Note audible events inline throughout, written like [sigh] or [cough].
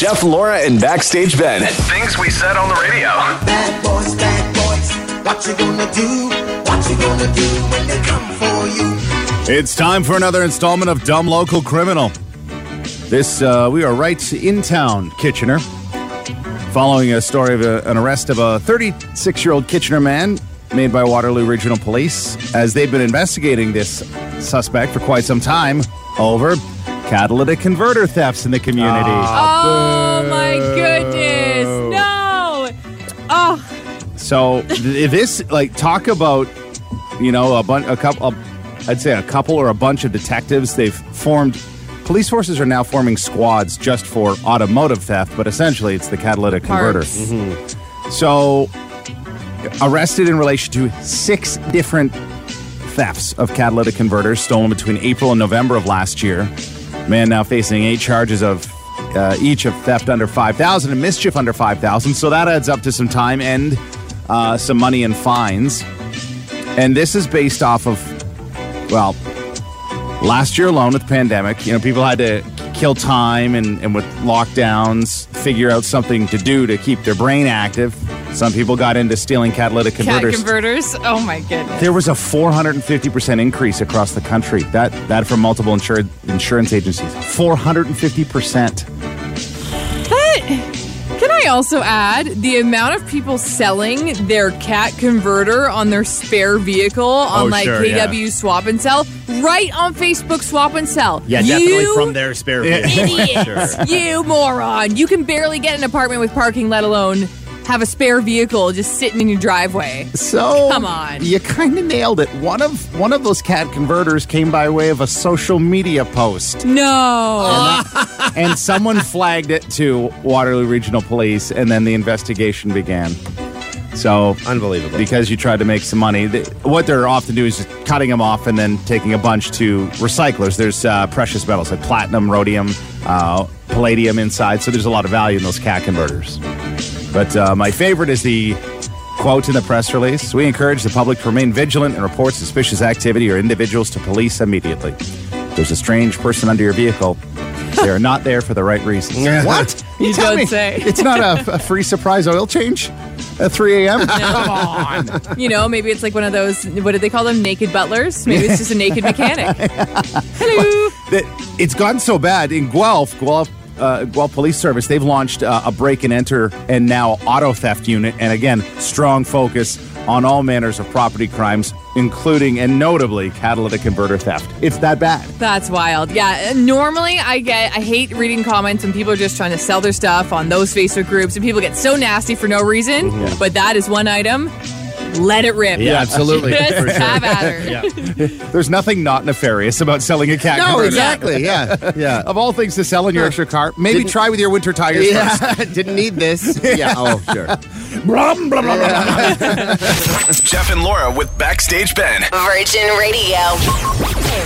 Jeff, Laura, and Backstage Ben. Things we said on the radio. Bad boys, bad boys, what you gonna do? What you gonna do when they come for you? It's time for another installment of Dumb Local Criminal. This, uh, we are right in town, Kitchener. Following a story of a, an arrest of a 36 year old Kitchener man made by Waterloo Regional Police as they've been investigating this suspect for quite some time over catalytic converter thefts in the community. Ah, oh my goodness. No. Oh, So this, like, talk about, you know, a bunch, a couple, I'd say a couple or a bunch of detectives. They've formed. Police forces are now forming squads just for automotive theft, but essentially it's the catalytic converter. Parts. So, arrested in relation to six different thefts of catalytic converters stolen between April and November of last year. Man now facing eight charges of uh, each of theft under 5,000 and mischief under 5,000. So that adds up to some time and uh, some money and fines. And this is based off of, well, last year alone with the pandemic, you know, people had to kill time and, and with lockdowns, figure out something to do to keep their brain active. Some people got into stealing catalytic cat converters. converters. Oh my goodness. There was a 450% increase across the country. That that from multiple insur- insurance agencies. 450%. But can I also add the amount of people selling their cat converter on their spare vehicle on Oh, like sure, yeah. KW Swap and Sell right on Facebook Swap and Sell? Yeah, definitely from their spare vehicle. [laughs] idiots, Sure. you moron! You can barely get an apartment with parking, let alone have a spare vehicle just sitting in your driveway. So Come on. you kind of nailed it. One of one of those cat converters came by way of a social media post, No. and someone flagged it to Waterloo Regional Police, and then the investigation began. So Unbelievable. because you tried to make some money. Th- what they're often doing is just cutting them off and then taking a bunch to recyclers. There's uh, precious metals like platinum, rhodium, uh, palladium inside, so there's a lot of value in those cat converters. But uh, my favorite is the quote in the press release We encourage the public to remain vigilant and report suspicious activity or individuals to police immediately. If there's a strange person under your vehicle. They are not there for the right reasons. what? You tell don't me say. It's not a, a free surprise oil change at 3 a.m.? Come on. You know, maybe it's like one of those, what did they call them? Naked butlers? Maybe it's just a naked mechanic. [laughs] Hello. that it's gotten so bad in Guelph, Guelph, uh, Guelph Police Service. They've launched uh, a break and enter and now auto theft unit, and again, strong focus on all manners of property crimes, including and notably catalytic converter theft. It's that bad. That's wild. Yeah. Normally, I get, I hate reading comments when people are just trying to sell their stuff on those Facebook groups and people get so nasty for no reason. But that is one item. Let it rip. Yeah, absolutely. Just For sure. have at her. Yeah. [laughs] There's nothing not nefarious about selling a cat No, converter. exactly. Yeah. [laughs] Yeah. Of all things to sell in your extra car, maybe Didn't- try with your winter tires first. Yeah. [laughs] Didn't need this. Yeah. Oh, sure. Brum, brum, brum, brum, brum. Jeff and Laura with Backstage Ben. Virgin Radio.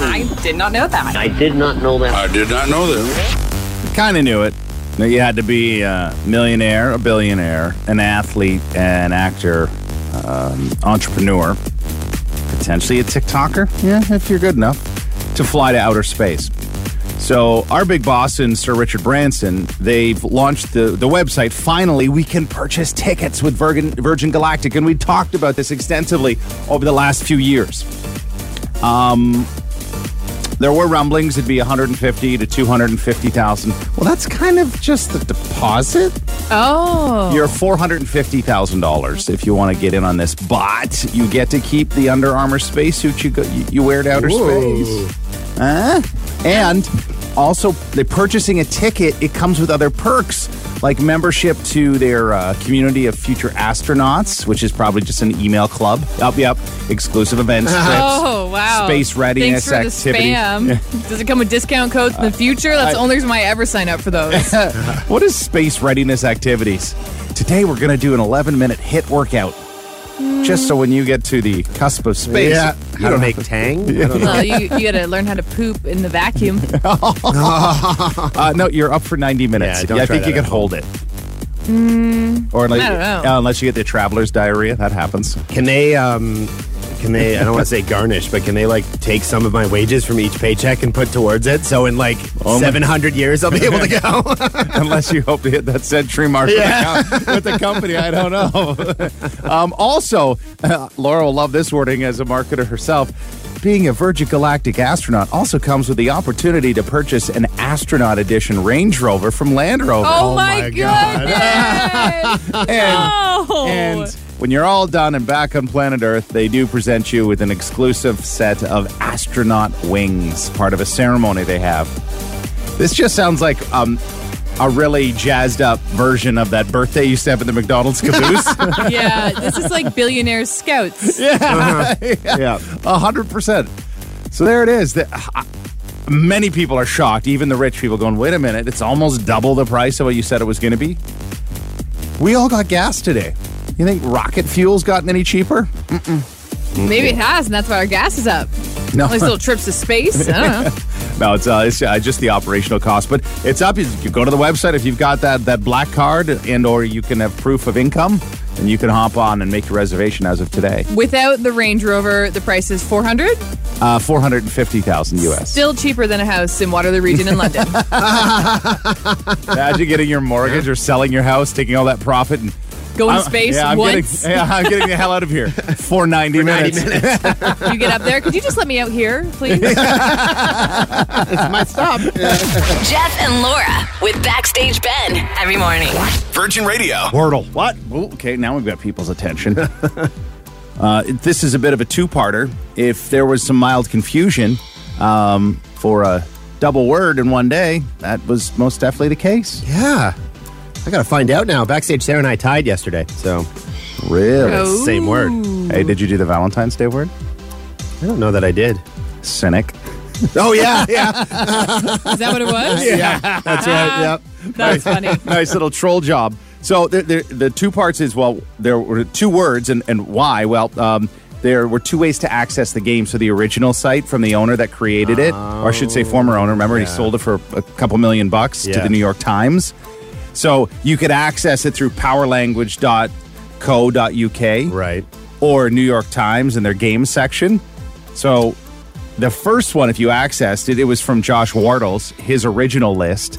I did not know that. I did not know that. I did not know this. kind of knew it. That you had to be a millionaire, a billionaire, an athlete, an actor, um, entrepreneur, potentially a TikToker. Yeah, if you're good enough to fly to outer space. So our big boss and Sir Richard Branson, they've launched the, the website. Finally, we can purchase tickets with Virgin, Virgin Galactic, and we talked about this extensively over the last few years. Um, there were rumblings it'd be 150 to 250,000. Well, that's kind of just the deposit. Oh. You're $450,000 if you want to get in on this, but you get to keep the Under Armour spacesuit you go, you, you wear to outer space. Huh? And also, they're purchasing a ticket. It comes with other perks like membership to their uh, community of future astronauts, which is probably just an email club. Up, yep. Exclusive events, [laughs] trips, Oh wow! space readiness Thanks for activity. The spam. [laughs] Does it come with discount codes in the future? That's the only reason why I ever sign up for those. [laughs] What is space readiness activities? Today we're going to do an 11 minute HIIT workout. Just so when you get to the cusp of space, Yeah. you [laughs] How to don't make have tang? I don't know. well, you, you got to learn how to poop in the vacuum. Uh, no, you're up for 90 minutes. Yeah, don't I think you can hold it. or unless, I don't know. uh, unless you get the traveler's diarrhea, that happens. Can they um, can they? I don't want to say garnish, but can they like take some of my wages from each paycheck and put towards it? So in like Oh my- 700 years, I'll be able to go. [laughs] Unless you hope to hit that century mark with, the, com- with the company. I don't know. [laughs] um, also, uh, Laura will love this wording as a marketer herself. Being a Virgin Galactic astronaut also comes with the opportunity to purchase an astronaut edition Range Rover from Land Rover. Oh, my, my God. goodness! [laughs] and, no. and when you're all done and back on planet Earth, they do present you with an exclusive set of astronaut wings, part of a ceremony they have. This just sounds like um, a really jazzed up version of that birthday you used to have at the McDonald's caboose. [laughs] yeah, this is like billionaire scouts. [laughs] yeah. A hundred percent. So there it is. The- uh, Many people are shocked, even the rich people, going, "Wait a minute! It's almost double the price of what you said it was going to be." We all got gas today. You think rocket fuel's gotten any cheaper? Maybe it has, and that's why our gas is up. No. All these little trips to space. I don't know. [laughs] No, it's uh, it's uh, just the operational cost, but it's up. You go to the website if you've got that that black card, and or you can have proof of income, and you can hop on and make your reservation as of today. Without the Range Rover, the price is 400 Uh, Four hundred and fifty thousand US. Still cheaper than a house in Waterloo Region in London. [laughs] Imagine getting your mortgage or selling your house, taking all that profit, and Go in I'm- space yeah, I'm once. Getting, [laughs] yeah, I'm getting the hell out of here [laughs] for ninety minutes. [laughs] You get up there. Could you just let me out here, please? It's my stop. Jeff and Laura with Backstage Ben every morning. Virgin Radio. Wordle. What? Ooh, okay, now we've got people's attention. uh, this is a bit of a two-parter. If there was some mild confusion um, for a double word in one day, that was most definitely the case. Yeah. I got to find out now. Backstage, Sarah and I tied yesterday. So Really? Oh. same word. Hey, did you do the Valentine's Day word? I don't know that I did. Cynic. [laughs] Oh, yeah. Yeah. Is that what it was? [laughs] yeah. That's right. [laughs] Yep. That's funny. nice little troll job. So the, the, the two parts is well, there were two words, and, and why? Well, um, there were two ways to access the game. So the original site from the owner that created it, or I should say former owner. Remember, he sold it for a couple million bucks to Yeah. the New York Times. So you could access it through powerlanguage.co.uk Right. or New York Times in their game section. So the first one, if you accessed it, it was from Josh Wardle's, his original list.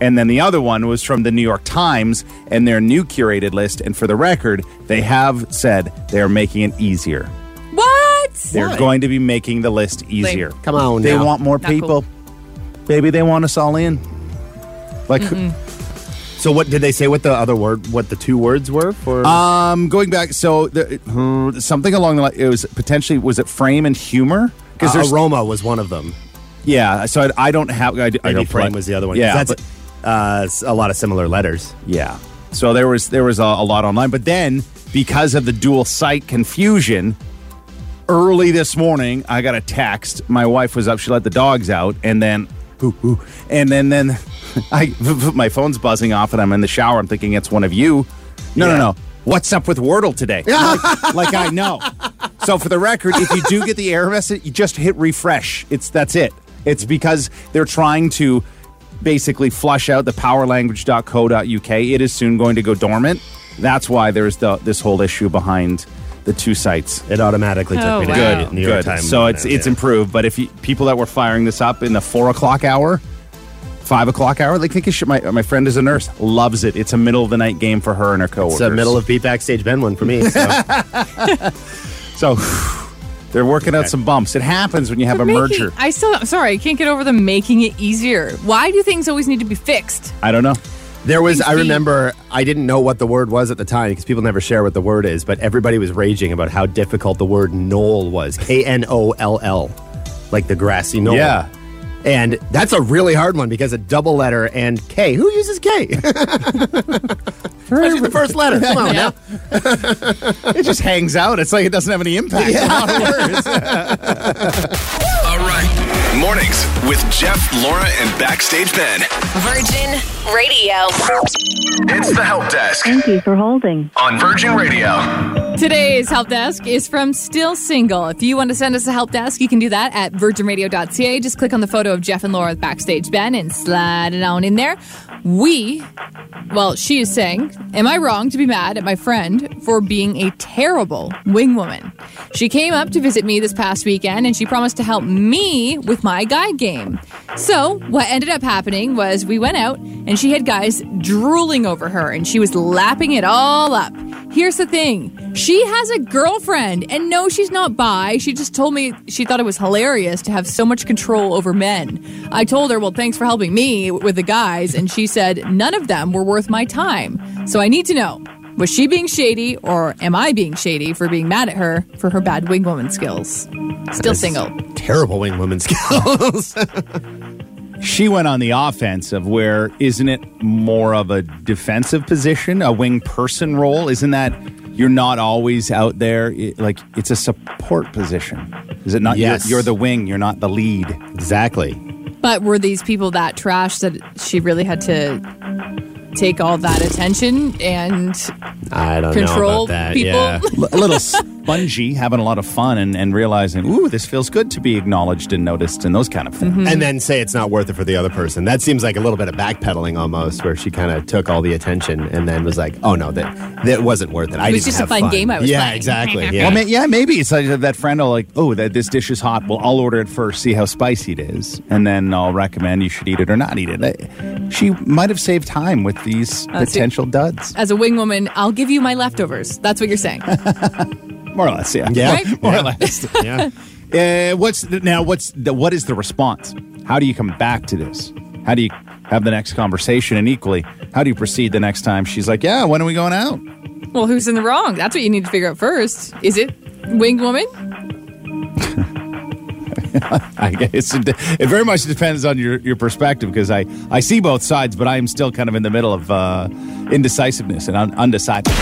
And then the other one was from the New York Times and their new curated list. And for the record, they have said they're making it easier. What? They're going to be making the list easier. Come on They now. want more Not people. cool. Baby, they want us all in. Like, So what did they say what the other word, what the two words were for? um, going back, so the, uh, something along the line, it was potentially, was it frame and humor? uh, aroma was one of them. Yeah, so I, I don't have. I, I Maybe don't frame play- was the other one. Yeah, That's uh, s- a lot of similar letters. yeah. So there was there was a, a lot online, but then because of the dual site confusion, early this morning I got a text. My wife was up; she let the dogs out, and then, ooh, [laughs] ooh, and then then [laughs] I [laughs] my phone's buzzing off, and I'm in the shower. I'm thinking it's one of you. No, no, no. What's up with Wordle today? like, like I know. So for the record, if you do get the error message, you just hit refresh. It's that's it. It's because they're trying to basically flush out the powerlanguage.co.uk. It is soon going to go dormant. That's why there's the this whole issue behind the two sites. It automatically took Oh, me to wow. New York Good. Times. So it's now, it's yeah. improved. But if you, people that were firing this up in the four o'clock hour, five o'clock hour, they think should. My my friend is a nurse, loves it. It's a middle of the night game for her and her coworkers. It's a middle of beat backstage Ben one for me. So. [laughs] So they're working out some bumps. It happens when you have a Making- merger. I still, sorry, I can't get over them making it easier. Why do things always need to be fixed? I don't know. There was, Things I be- remember, I didn't know what the word was at the time because people never share what the word is, but everybody was raging about how difficult the word knoll was. K N O L L, like the grassy knoll. Yeah. And that's a really hard one because a double letter and K. Who uses K? [laughs] Especially the first letter. Come on [laughs] Yeah. now. It just hangs out. It's like it doesn't have any impact. It's [laughs] a lot of words. All right. Mornings with Jeff, Laura, and Backstage Ben. Virgin Radio. It's the help desk Thank you for holding. on Virgin Radio. Today's help desk is from Still Single. If you want to send us a help desk, you can do that at virginradio.ca. Just click on the photo of Jeff and Laura with Backstage Ben and slide it on in there. We, well, she is saying, Am I wrong to be mad at my friend for being a terrible wing woman? She came up to visit me this past weekend and she promised to help me with my guy game. So, what ended up happening was we went out and she had guys drooling over her and she was lapping it all up. Here's the thing she has a girlfriend, and no, she's not bi. She just told me she thought it was hilarious to have so much control over men. I told her, Well, thanks for helping me with the guys, and she said, None of them were worth my time. So I need to know was she being shady, or am I being shady for being mad at her for her bad wing woman skills? Still single. Terrible wing woman [laughs] skills. She went on the offensive, where isn't it more of a defensive position, a wing person role? Isn't that you're not always out there? It- like it's a support position. Is it not? You're- Yes. You're, the wing. You're not the lead. exactly. But were these people that trash that she really had to take all that attention and I don't Control know about that. people? Yeah. L- [laughs] a little spongy, having a lot of fun, and, and realizing, ooh, this feels good to be acknowledged and noticed, and those kind of things. And then say it's not worth it for the other person. That seems like a little bit of backpedaling almost, where she kind of took all the attention and then was like, "Oh no, that that wasn't worth it. I It was didn't just a have fun game I was yeah, playing." exactly. [laughs] Yeah. Well, yeah, maybe it's like that friend will like, oh, that this dish is hot. Well, I'll order it first, see how spicy it is, and then I'll recommend you should eat it or not eat it. Uh, She might have saved time with these Uh, see- potential duds, as a wing woman, I'll give you my leftovers. That's what you're saying. [laughs] more or less. Yeah, Yeah. Right? [laughs] more or less. [laughs] yeah. Uh, what's the, now? What's the, what is the response? How do you come back to this? How do you have the next conversation? And equally, how do you proceed the next time she's like, "Yeah, when are we going out?" well, who's in the wrong? That's what you need to figure out first. Is it wing woman? [laughs] I guess it, it very much depends on your, your perspective because I, I see both sides, but I am still kind of in the middle of uh, indecisiveness and un- undecided.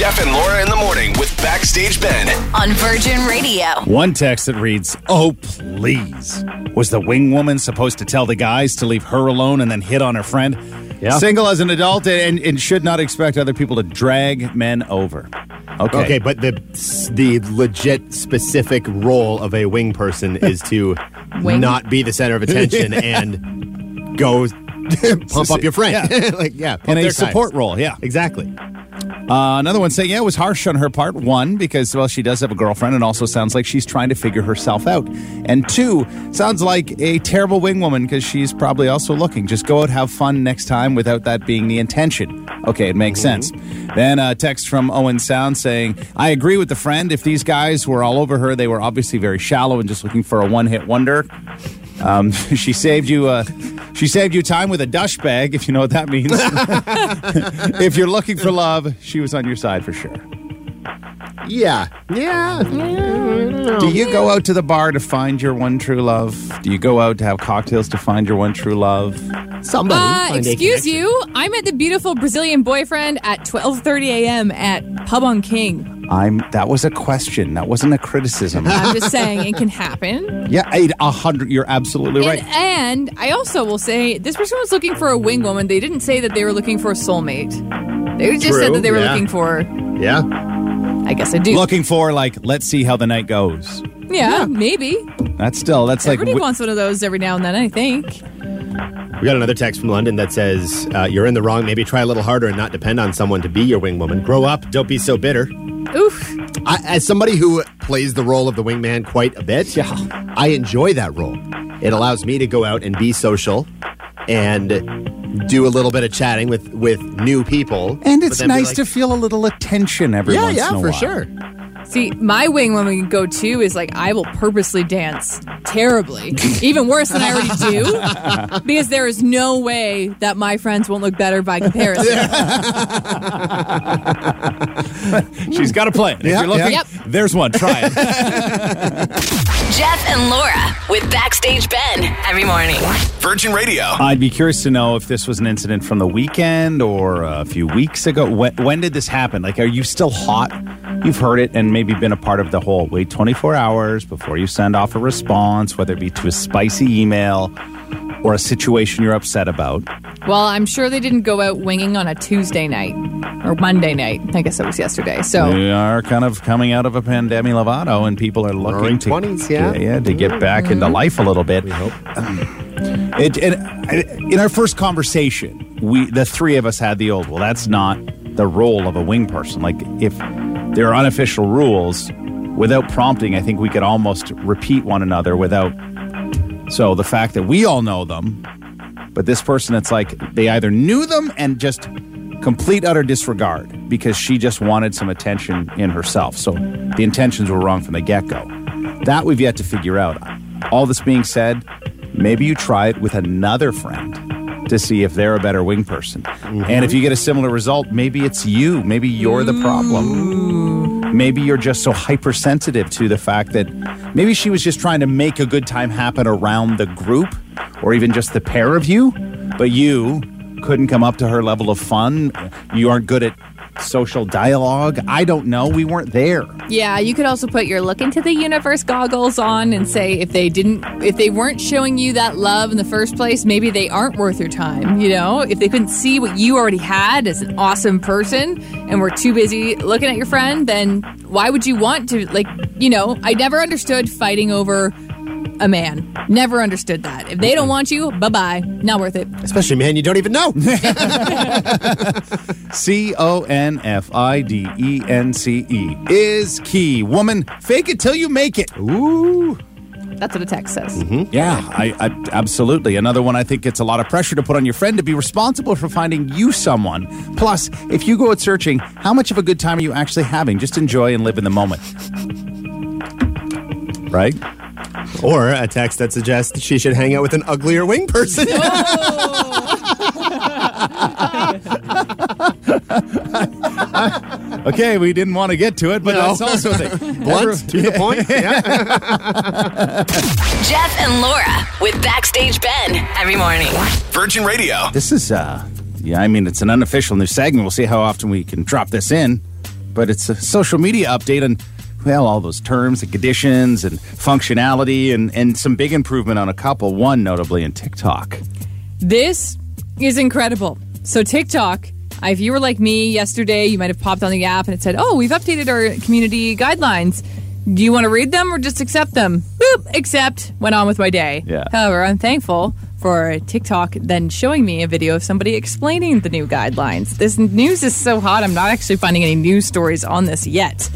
Jeff and Laura in the morning with Backstage Ben. on Virgin Radio. One text that reads, "Oh please, was the wing woman supposed to tell the guys to leave her alone and then hit on her friend? Yeah. Single as an adult and, and should not expect other people to drag men over." Okay. Okay, but the the legit specific role of a wing person is to [laughs] Wing? not be the center of attention [laughs] and go [laughs] pump up your friend. like yeah, pump in a their support tires. role, yeah. Exactly. Uh, another one saying, yeah, it was harsh on her part. One, because, well, she does have a girlfriend and also sounds like she's trying to figure herself out. And two, sounds like a terrible wing woman because she's probably also looking. Just go out, have fun next time without that being the intention. Okay, it makes sense. Then a text from Owen Sound saying, I agree with the friend. If these guys were all over her, they were obviously very shallow and just looking for a one hit wonder. Um, [laughs] she saved you. Uh, she saved you time with a dush bag, if you know what that means. [laughs] if you're looking for love, she was on your side for sure. Yeah. Yeah. Do you go out to the bar to find your one true love? Do you go out to have cocktails to find your one true love? Somebody. Uh, find a excuse connection. you. I met the beautiful Brazilian boyfriend at 12:30 a.m. at Pub on King. I'm. That was a question. That wasn't a criticism. I'm just saying it can happen. [laughs] yeah, eight, a hundred. You're absolutely right. And, and I also will say this person was looking for a wing woman. They didn't say that they were looking for a soulmate. They just said that they were yeah. looking for. Yeah. I guess I do. Looking for like, let's see how the night goes. yeah, maybe. That's still. That's like. Everybody wi- wants one of those every now and then. I think. We got another text from London that says, uh, "You're in the wrong. Maybe try a little harder and not depend on someone to be your wing woman. Grow up. Don't be so bitter." Oof. I, as somebody who plays the role of the wingman quite a bit, yeah, I enjoy that role. It allows me to go out and be social and do a little bit of chatting with with new people. and it's nice like, to feel a little attention every yeah, once yeah, in a while. Yeah, yeah, for sure. See, my wing when we go to is like I will purposely dance terribly, [laughs] even worse than I already do, [laughs] because there is no way that my friends won't look better by comparison. [laughs] She's got to play it. If you're looking, yeah. there's one. Try it. Jeff and Laura with Backstage Ben every morning. Virgin Radio. I'd be curious to know if this was an incident from the weekend or a few weeks ago. When, when did this happen? Like, are you still hot? You've heard it and maybe been a part of the whole wait 24 hours before you send off a response, whether it be to a spicy email or a situation you're upset about. well, I'm sure they didn't go out winging on a Tuesday night or Monday night. I guess it was yesterday. So We are kind of coming out of a pandemic Lovato, and people are looking Roaring to 20s, yeah. yeah, to get back into mm-hmm. life a little bit. We hope. Um, it, it, in our first conversation, we the three of us had the old. Well, that's not the role of a wing person. Like if there are unofficial rules, without prompting, I think we could almost repeat one another without. So the fact that we all know them, but this person, it's like they either knew them and just complete utter disregard because she just wanted some attention in herself. So the intentions were wrong from the get go. That we've yet to figure out. All this being said, maybe you try it with another friend to see if they're a better wing person. And if you get a similar result, maybe it's you. Maybe you're the problem. Maybe you're just so hypersensitive to the fact that maybe she was just trying to make a good time happen around the group or even just the pair of you, but you couldn't come up to her level of fun. You aren't good at social dialogue. I don't know. We weren't there. Yeah, you could also put your look into the universe goggles on and say if they didn't if they weren't showing you that love in the first place, maybe they aren't worth your time, you know? If they couldn't see what you already had as an awesome person and were too busy looking at your friend, then why would you want to like, you know, I never understood fighting over a man. Never understood that. If they don't want you, bye-bye. Not worth it. Especially man you don't even know. [laughs] C O N F I D E N C E is key. Woman, fake it till you make it. Ooh. That's what a text says. Mm-hmm. Yeah, I, I absolutely. Another one I think it's a lot of pressure to put on your friend to be responsible for finding you someone. Plus, if you go out searching, how much of a good time are you actually having? Just enjoy and live in the moment. Right? Or a text that suggests she should hang out with an uglier wing person. [laughs] [laughs] Okay, we didn't want to get to it, but No. that's also the [laughs] Blunt to the point. Yeah. Jeff and Laura with Backstage Ben every morning. Virgin Radio. This is, uh, yeah, I mean, it's an unofficial new segment. We'll see how often we can drop this in, but it's a social media update on, well, all those terms and conditions and functionality and, and some big improvement on a couple, one notably in TikTok. This is incredible. So TikTok, if you were like me yesterday, you might have popped on the app and it said, "Oh, we've updated our community guidelines. Do you want to read them or just accept them?" Boop, accept. Went on with my day. Yeah. However, I'm thankful for TikTok then showing me a video of somebody explaining the new guidelines. This news is so hot. I'm not actually finding any news stories on this yet.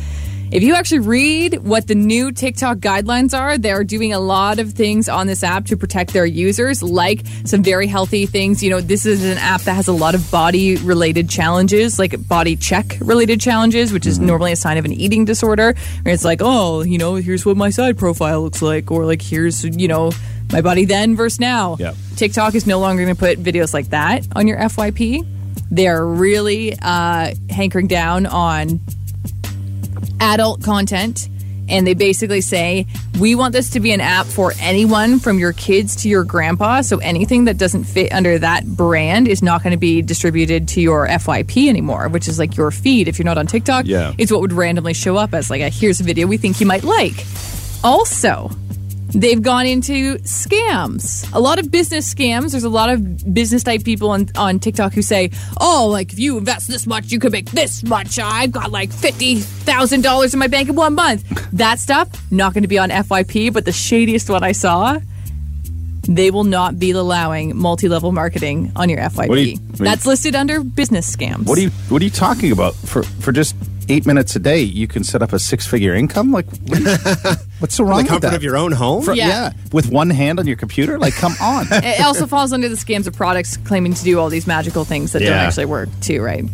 If you actually read what the new TikTok guidelines are, they're doing a lot of things on this app to protect their users, like some very healthy things. You know, this is an app that has a lot of body related challenges, like body check related challenges, which is normally a sign of an eating disorder. Where it's like, oh, you know, here's what my side profile looks like, or like, here's, you know, my body then versus now. Yep. TikTok is no longer going to put videos like that on your FYP. They're really uh, hankering down on adult content and they basically say we want this to be an app for anyone from your kids to your grandpa so anything that doesn't fit under that brand is not going to be distributed to your fyp anymore which is like your feed if you're not on tiktok Yeah. it's what would randomly show up as like a here's a video we think you might like also they've gone into scams. A lot of business scams. There's a lot of business type people on, on TikTok who say, oh, like if you invest this much, you could make this much. I've got like $50,000 in my bank in one month. [laughs] That stuff, not going to be on FYP, but the shadiest one I saw, they will not be allowing multi level marketing on your FYP. You- That's listed under business scams. What are you What are you talking about? For for just eight minutes a day, you can set up a six figure income. Like, [laughs] what's so wrong the with comfort that? of your own home. For- Yeah. yeah, with one hand on your computer. Like, come on. [laughs] it also falls under the scams of products claiming to do all these magical things that don't actually work, too, right?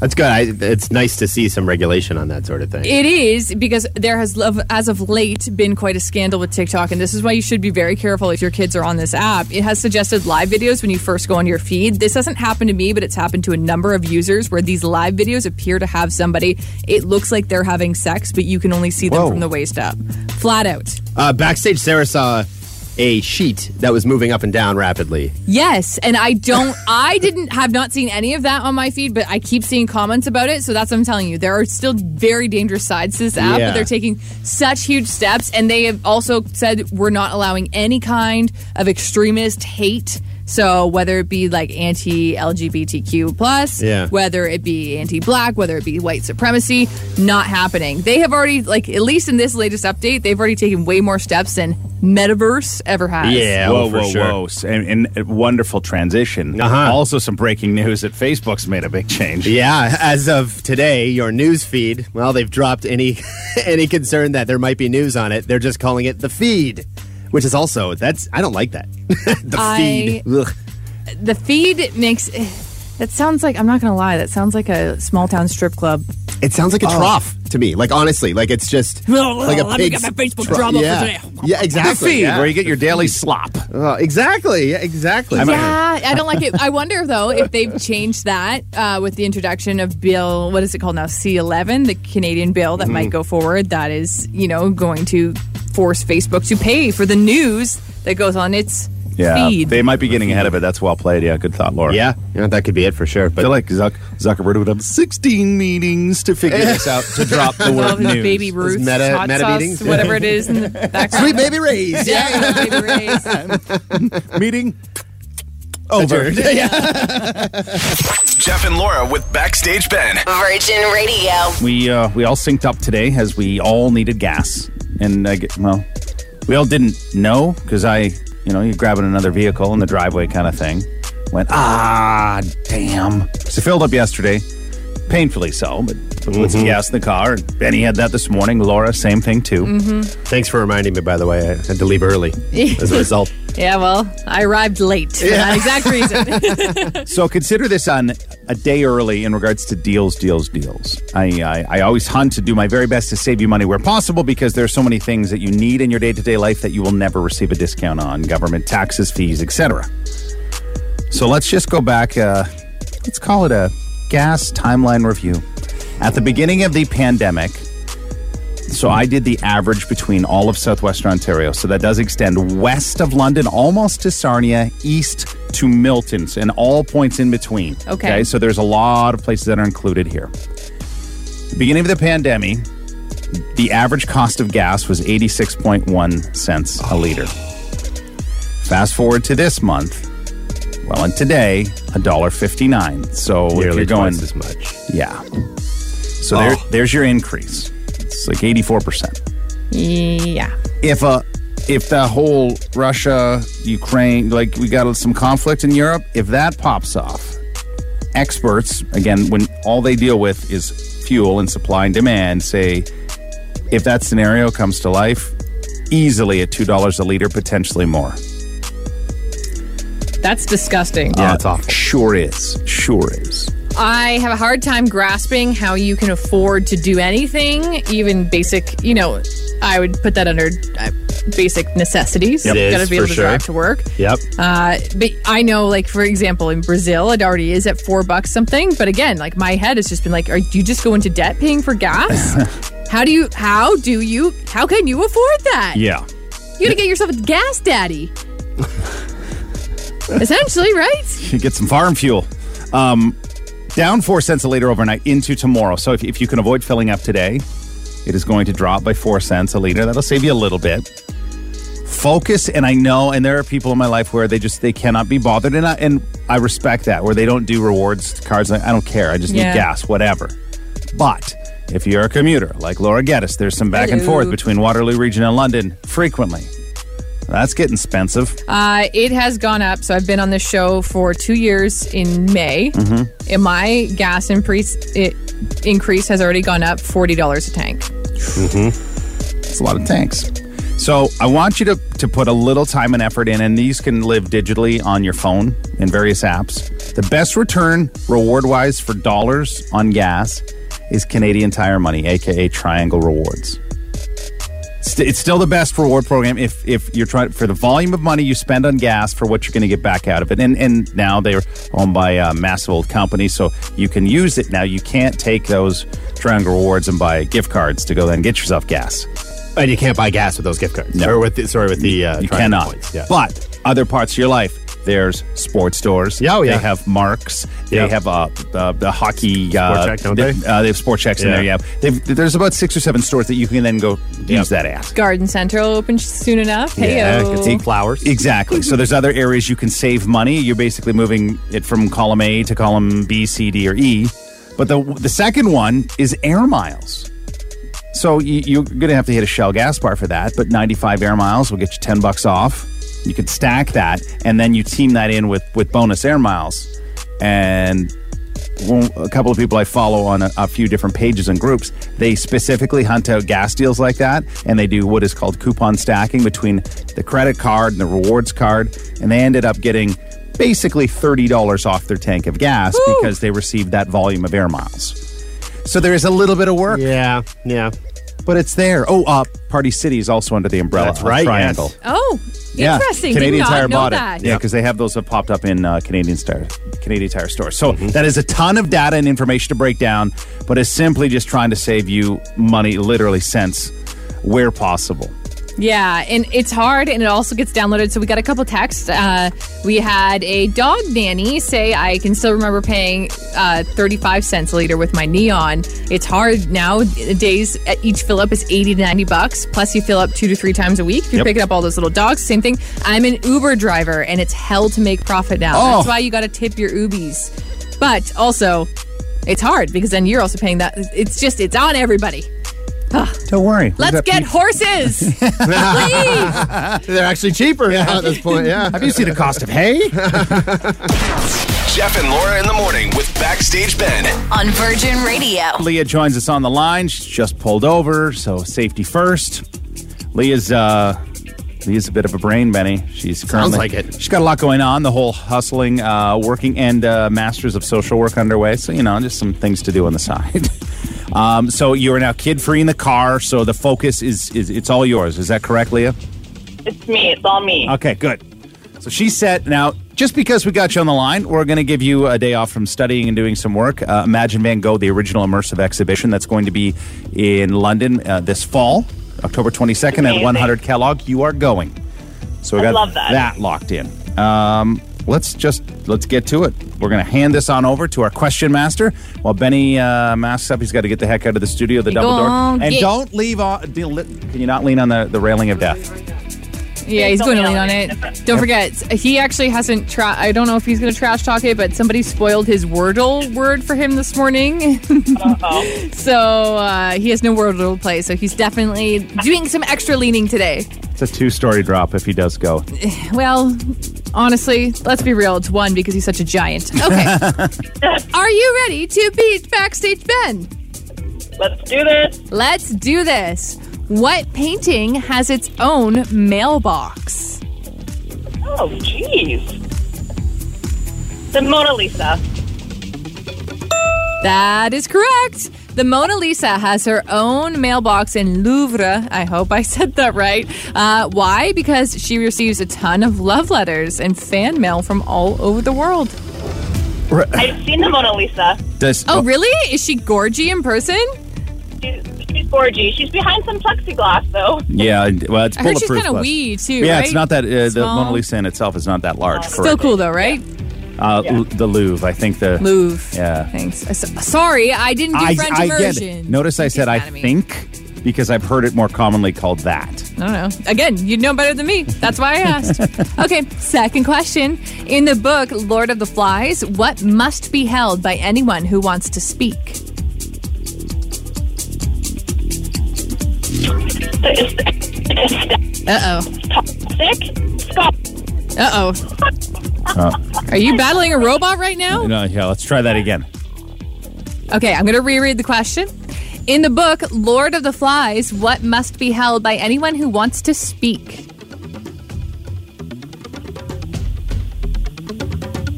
That's good. I, it's nice to see some regulation on that sort of thing. It is because there has, as of late, been quite a scandal with TikTok, and this is why you should be very careful if your kids are on this app. It has suggested live videos when you first go on your feed. This hasn't happened to me, but it's happened to a number of users where these live videos appear to have somebody. It looks like they're having sex, but you can only see them Whoa. from the waist up, flat out. Uh, backstage, Sarah saw a sheet that was moving up and down rapidly. Yes, and I don't, I didn't have not seen any of that on my feed, but I keep seeing comments about it. So that's what I'm telling you. There are still very dangerous sides to this app, Yeah. but they're taking such huge steps, and they have also said we're not allowing any kind of extremist hate So whether it be like anti-LGBTQ plus, Yeah. whether it be anti-black, whether it be white supremacy, not happening. They have already, like at least in this latest update, they've already taken way more steps than Metaverse ever has. Yeah, whoa, oh, for whoa, sure. whoa. And, and a wonderful transition. Uh-huh. Also, some breaking news that Facebook's made a big change. Yeah, as of today, your news feed, well, they've dropped any [laughs] any concern that there might be news on it. They're just calling it the feed, which is also that's I don't like that. [laughs] the I- feed. Ugh. The feed makes. That sounds like I'm not gonna lie. That sounds like a small town strip club. It sounds like a trough to me. Like honestly, like it's just like a Let me get my Facebook trough. drama for yeah. today. Yeah, The exactly. feed, yeah. where you get your daily slop. Oh, exactly. Yeah, exactly. Yeah, I don't like it. I wonder though if they've changed that uh, with the introduction of Bill. What is it called now? C11, the Canadian bill that might go forward. That is, you know, going to force Facebook to pay for the news that goes on its Yeah, feed. they might be getting ahead of it. That's well played. Yeah, good thought, Laura. yeah, you know, that could be it for sure. I But feel like Zuck- Zuckerberg would have 16 meetings to figure [laughs] this out to drop the All word of news. baby Ruth meta- hot meta sauce, meetings? whatever it is in the [laughs] background. Sweet Baby Ray's. Yeah, yeah, baby rays. [laughs] Meeting over. Jeff and Laura with Backstage Ben. Virgin Radio. We uh, we all synced up today as we all needed gas, and I get, well, we all didn't know because I, you know, you're grabbing another vehicle in the driveway kind of thing. Went ah damn. So filled up yesterday, painfully so, but put some gas in the car. And Benny had that this morning. Laura, same thing too. Thanks for reminding me. By the way, I had to leave early [laughs] as a result. Yeah, well, I arrived late for that exact reason. [laughs] [laughs] So consider this on a day early in regards to deals, deals, deals. I, I I always hunt to do my very best to save you money where possible because there are so many things that you need in your day to day life that you will never receive a discount on: government taxes, fees, etc. So let's just go back. Uh, let's call it a gas timeline review. At the beginning of the pandemic, so I did the average between all of southwestern Ontario. So that does extend west of London, almost to Sarnia, east to Milton's, and all points in between. Okay. So there's a lot of places that are included here. Beginning of the pandemic, the average cost of gas was 86.1 cents a liter. Fast forward to this month, well, and today, $1.59. So if Nearly you're going, twice as much. yeah. So there, Oh. there's your increase. It's like 84%. yeah. If a if the whole Russia, Ukraine, like we got some conflict in Europe, if that pops off, experts, again, when all they deal with is fuel and supply and demand, say if that scenario comes to life, easily at $2 a liter, potentially more. That's disgusting. Yeah, Uh, it's awful. Sure is. Sure is. I have a hard time grasping how you can afford to do anything, even basic, you know, I would put that under uh, basic necessities. It is, Gotta be able to sure. drive to work. Yep. Uh, but I know, like, for example, in Brazil, it already is at four bucks something. But again, like, my head has just been like, are you just go into debt paying for gas? [laughs] how do you, how do you, how can you afford that? Yeah. You gotta get yourself a gas daddy. [laughs] Essentially, right? you get some farm fuel. Um, down four cents a liter overnight into tomorrow. So if, if you can avoid filling up today, it is going to drop by four cents a liter. That'll save you a little bit. Focus, and I know, and there are people in my life where they just they cannot be bothered, and I, and I respect that. Where they don't do rewards cards, I don't care. I just Yeah. need gas, whatever. But if you're a commuter like Laura Geddes, there's some back and forth between Waterloo Region and London frequently. That's getting expensive. Uh, it has gone up. So I've been on this show for two years in May. Mm-hmm. And my gas increase it, increase has already gone up forty dollars a tank. It's a lot of tanks. So I want you to, to put a little time and effort in, and these can live digitally on your phone in various apps. The best return reward wise for dollars on gas is Canadian Tire Money, aka Triangle Rewards. It's still the best reward program if if you're trying for the volume of money you spend on gas for what you're going to get back out of it. And and now they're owned by a massive old company, so you can use it now. You can't take those Triangle Rewards and buy gift cards to go then get yourself gas. And you can't buy gas with those gift cards. No. Or with the, sorry, with the uh, you cannot. points. Yeah. But other parts of your life, There's sports stores. Yeah, oh, yeah. They have Marks. They Yeah. have uh, the, the hockey. Uh, Sport Chek, don't they? Uh, they have Sport Cheks in there. Yeah. They've, there's about six or seven stores that you can then go use that at. Garden Center will open soon enough. Hey, Yeah, you can see flowers. Exactly. So there's other areas you can save money. You're basically moving it from column A to column B, C, D, or E. But the the second one is air miles. So you, you're going to have to hit a Shell gas bar for that. But 95 air miles will get you 10 bucks off. You could stack that, and then you team that in with with bonus air miles. And a couple of people I follow on a, a few different pages and groups, they specifically hunt out gas deals like that, and they do what is called coupon stacking between the credit card and the rewards card, and they ended up getting basically thirty dollars off their tank of gas because they received that volume of air miles. So there is a little bit of work, Yeah, yeah. But it's there. Oh, uh, Party City is also under the umbrella. That's of right, Triangle. yes. Oh, interesting. Canadian Did not Tire know bought that. it. Yeah, because they have those that popped up in uh, Canadian Tire, Canadian Tire stores. So Mm-hmm. that is a ton of data and information to break down, but it's simply just trying to save you money, literally cents, where possible. Yeah, and it's hard, and it also gets downloaded. So we got a couple texts. Uh, we had a dog nanny say, "I can still remember paying uh, thirty-five cents a liter with my neon. It's hard nowadays. At each fill up is eighty to ninety bucks. Plus, you fill up two to three times a week. You're Yep. picking up all those little dogs, same thing. I'm an Uber driver, and it's hell to make profit now. Oh. That's why you got to tip your Ubies. But also, it's hard because then you're also paying that. It's just it's on everybody. Don't worry. Let's get horses. [laughs] Please. They're actually cheaper now at this point. Yeah. Have you seen the cost of hay? [laughs] Jeff and Laura in the morning with Backstage Ben. On Virgin Radio. Leah joins us on the line. She's just pulled over, so safety first. Leah's uh Leah's a bit of a brain, Benny. She's currently Sounds like it. She's got a lot going on. The whole hustling, uh, working, and uh, masters of social work underway. So you know, just some things to do on the side. [laughs] um, so you are now kid free in the car. So the focus is is it's all yours. Is that correct, Leah? It's me. It's all me. Okay, good. So she's set. Now, just because we got you on the line, we're going to give you a day off from studying and doing some work. Uh, Imagine Van Gogh, the original immersive exhibition that's going to be in London uh, this fall, October 22nd at 100 Kellogg. You are going. So we I got love that. locked in. Um, let's just let's get to it. We're going to hand this on over to our question master while Benny uh, masks up. He's got to get the heck out of the studio, the You double door, and get- don't leave on. Can you not lean on the, the railing of death? Yeah, he's going to lean on it. Don't forget, he actually hasn't. Tra- I don't know if he's going to trash talk it, but somebody spoiled his Wordle word for him this morning. [laughs] So uh, he has no Wordle to play. So he's definitely doing some extra leaning today. It's a two story drop if he does go. Well, honestly, let's be real. It's one because he's such a giant. Okay. [laughs] Are you ready to beat Backstage Ben? Let's do this. Let's do this. What painting has its own mailbox? Oh, jeez. The Mona Lisa. That is correct. The Mona Lisa has her own mailbox in Louvre. I hope I [laughs] said that right. Uh, why? Because she receives a ton of love letters and fan mail from all over the world. I've seen the Mona Lisa. Does Oh, really? Is she gorgy in person? She's, she's gorgeous. She's behind some plexiglass, though. Yeah, well, it's I heard she's kind of glass. wee too. Yeah, right? it's not that uh, the Mona Lisa in itself is not that large. Still correct. cool though, right? Uh, L- the Louvre, I think the Louvre. Yeah. Thanks. Uh, so- Sorry, I didn't do I, French I get immersion. it. Notice I said I mad at me. think because I've heard it more commonly called that. I don't know. Again, you know better than me. That's why I asked. [laughs] okay, second question. In the book Lord of the Flies, what must be held by anyone who wants to speak? Uh oh. Sick? Stop. Uh oh. Are you battling a robot right now? No, yeah, let's try that again. Okay, I'm going to reread the question. In the book Lord of the Flies, what must be held by anyone who wants to speak?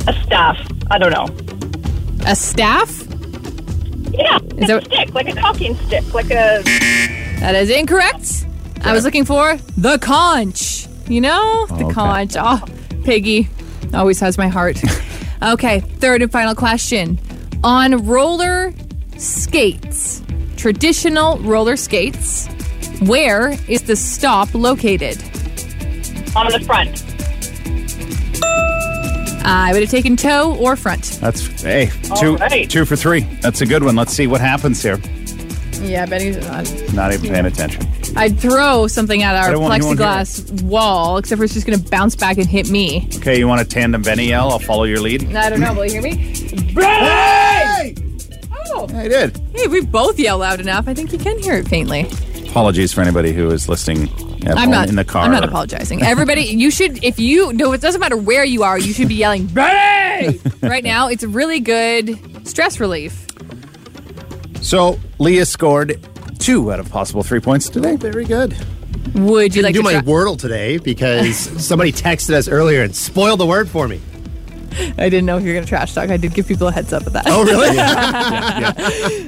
A staff. I don't know. A staff? Yeah, Is a that- stick, like a talking stick, like a. That is incorrect. I was looking for the conch. You know, oh, the Okay. conch. Oh, piggy. Always has my heart. [laughs] okay, third and final question. On roller skates, traditional roller skates, where is the stop located? on the front. I would have taken toe or front. That's hey two right. two for three. That's a good one. Let's see what happens here. Yeah, Benny's not. Uh, not even paying attention. I'd throw something at our I won't- won't hear plexiglass wall, except for it's just going to bounce back and hit me. Okay, you want a tandem Benny yell? I'll follow your lead. I don't know. Will you hear me? Hey! Oh, I did. hey, we both yell loud enough. I think you can hear it faintly. Apologies for anybody who is listening at I'm home not in the car. I'm not apologizing. Everybody, [laughs] you should if you no, it doesn't matter where you are. You should be yelling [laughs] Benny [laughs] right now. It's a really good stress relief. So Leah scored two out of possible three points today. Oh, very good. Would you Didn't like do to do my try- Wordle today because [laughs] somebody texted us earlier and spoiled the word for me. I didn't know if you were going to trash talk. I did give people a heads up of that. Oh, really?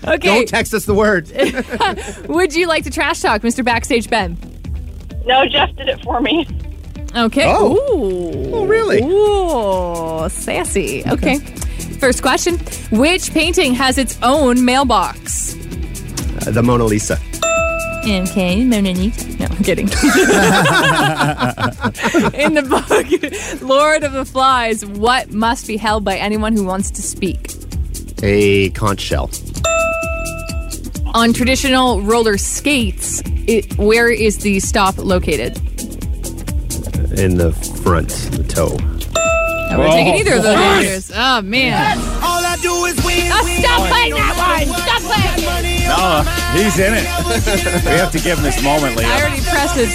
[laughs] okay. Don't text us the word. [laughs] Would you like to trash talk, Mr. Backstage Ben? No, Jeff did it for me. Okay. Oh. Ooh. Oh, really? Ooh, sassy. Okay. First question: Which painting has its own mailbox? Uh, the Mona Lisa. Okay, Mona Lisa. No, I'm kidding. [laughs] In the book Lord of the Flies, what must be held by anyone who wants to speak? A conch shell. On traditional roller skates, it, where is the stop located? In the front, the toe. I would have taken either of those Yes. answers. Oh, man. All I do is win. Oh, win, Money No, on my he's in it. we have to give him this moment, I already pressed it.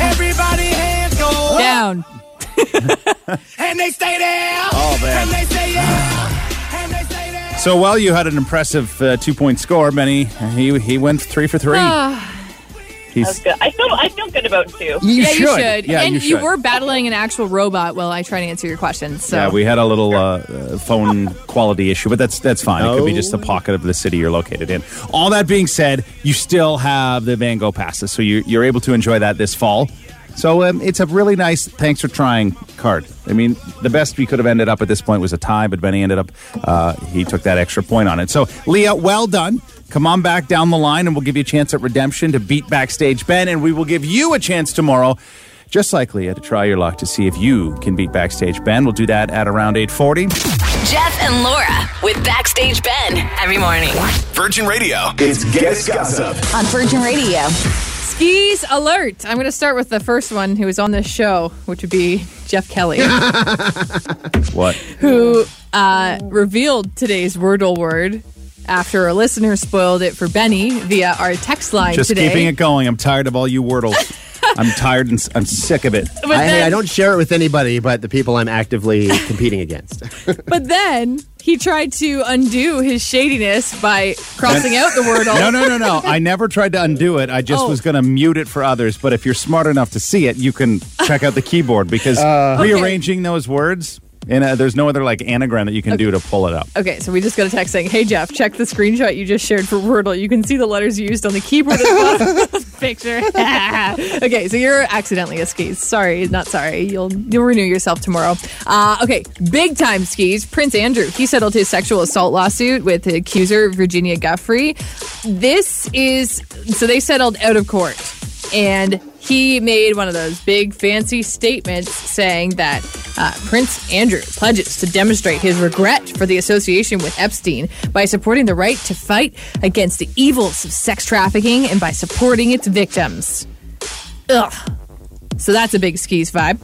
Everybody hands go down. [laughs] And they stay there. Oh, man. And they say yeah. And they say there. So while you had an impressive uh, two-point score, Benny, he he went three for three. He's That's good. I feel I feel good about two. you yeah, should. you should. Yeah, and you should. were battling an actual robot while I try to answer your questions. So Yeah, we had a little uh, uh, phone quality issue, but that's that's fine. It could be just the pocket of the city you're located in. All that being said, you still have the Van Gogh passes, so you, you're able to enjoy that this fall. So um, it's a really nice thanks for trying card. I mean, the best we could have ended up at this point was a tie, but Benny ended up uh, he took that extra point on it. So Leah, well done. Come on back down the line, and we'll give you a chance at redemption to beat backstage Ben, and we will give you a chance tomorrow. Just like Leah, to try your luck to see if you can beat Backstage Ben. We'll do that at around 840. Jeff and Laura with Backstage Ben every morning. Virgin Radio. It's Guest Gossip. On Virgin Radio. skis alert. I'm going to start with the first one who was on this show, which would be Jeff Kelly, [laughs] What? who uh, revealed today's Wordle word after a listener spoiled it for Benny via our text line Just today. keeping it going. I'm tired of all you wordles. [laughs] I'm tired and s- I'm sick of it. But I, then- I don't share it with anybody but the people I'm actively [laughs] competing against. [laughs] But then he tried to undo his shadiness by crossing out the Wordle. No, no, no, no. I never tried to undo it. I just Oh. was going to mute it for others. But if you're smart enough to see it, you can check out the keyboard because uh-huh. rearranging those words, and uh, there's no other like anagram that you can do to pull it up. Okay, so we just got a text saying, "Hey Jeff, check the screenshot you just shared for Wordle. You can see the letters used on the keyboard at the bottom the picture." [laughs] okay, so you're accidentally a skis. Sorry, not sorry. You'll you'll renew yourself tomorrow. Uh, okay, big time skis. Prince Andrew he settled his sexual assault lawsuit with the accuser Virginia Giuffre. This is so they settled out of court, and he made one of those big fancy statements saying that uh, Prince Andrew pledges to demonstrate his regret for the association with Epstein by supporting the right to fight against the evils of sex trafficking and by supporting its victims. Ugh. So that's a big skis vibe.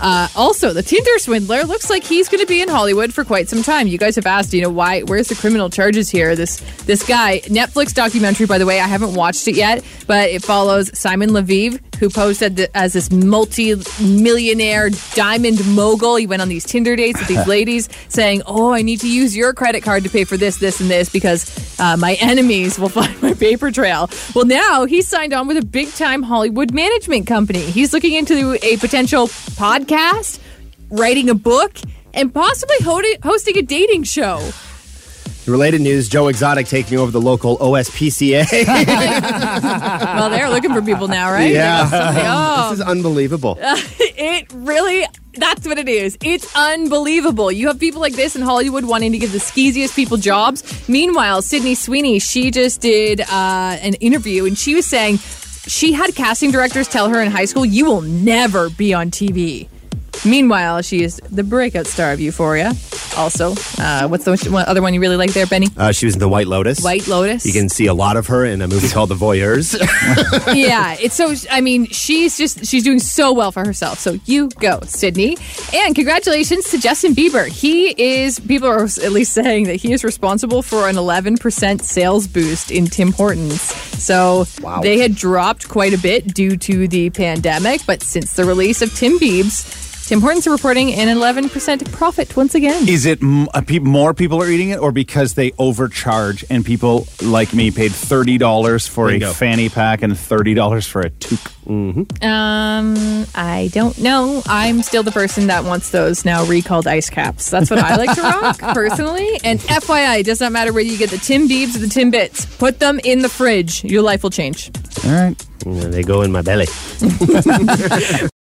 Uh, also, the Tinder swindler looks like he's going to be in Hollywood for quite some time. You guys have asked, you know, why? Where's the criminal charges here? This this guy, Netflix documentary, by the way, I haven't watched it yet, but it follows Simon Leviev, who posed as, as this multi-millionaire diamond mogul. He went on these Tinder dates with these [laughs] ladies, saying, "Oh, I need to use your credit card to pay for this, this, and this because uh, my enemies will [laughs] find my paper trail." Well, now he's signed on with a big-time Hollywood management company. He's looking into a potential podcast, writing a book, and possibly hosting a dating show. Related news: Joe Exotic taking over the local OSPCA. [laughs] well, they're looking for people now, right? yeah, [laughs] Oh. this is unbelievable. [laughs] it really that's what it is it's unbelievable you have people like this in hollywood wanting to give the skeeziest people jobs meanwhile sydney sweeney she just did uh, an interview and she was saying she had casting directors tell her in high school you will never be on tv Meanwhile, she is the breakout star of Euphoria. Also, uh, what's the one, other one you really like there, Benny? Uh, she was in The White Lotus. White Lotus. You can see a lot of her in a movie called The Voyeurs. [laughs] yeah, it's so. I mean, she's just she's doing so well for herself. So you go, Sydney, and congratulations to Justin Bieber. He is people are at least saying that he is responsible for an 11% sales boost in Tim Hortons. So they had dropped quite a bit due to the pandemic, but since the release of Tim Biebs. Tim Hortons are reporting an 11% profit once again. Is it m- uh, pe- more people are eating it, or because they overcharge and people like me paid thirty dollars for Bingo. a fanny pack and thirty dollars for a toque? Um, I don't know. I'm still the person that wants those now recalled ice caps. That's what I like to rock [laughs] personally. And FYI, it does not matter whether you get the Tim Biebs or the Tim Bits. Put them in the fridge. Your life will change. All right. they go in my belly. [laughs] [laughs]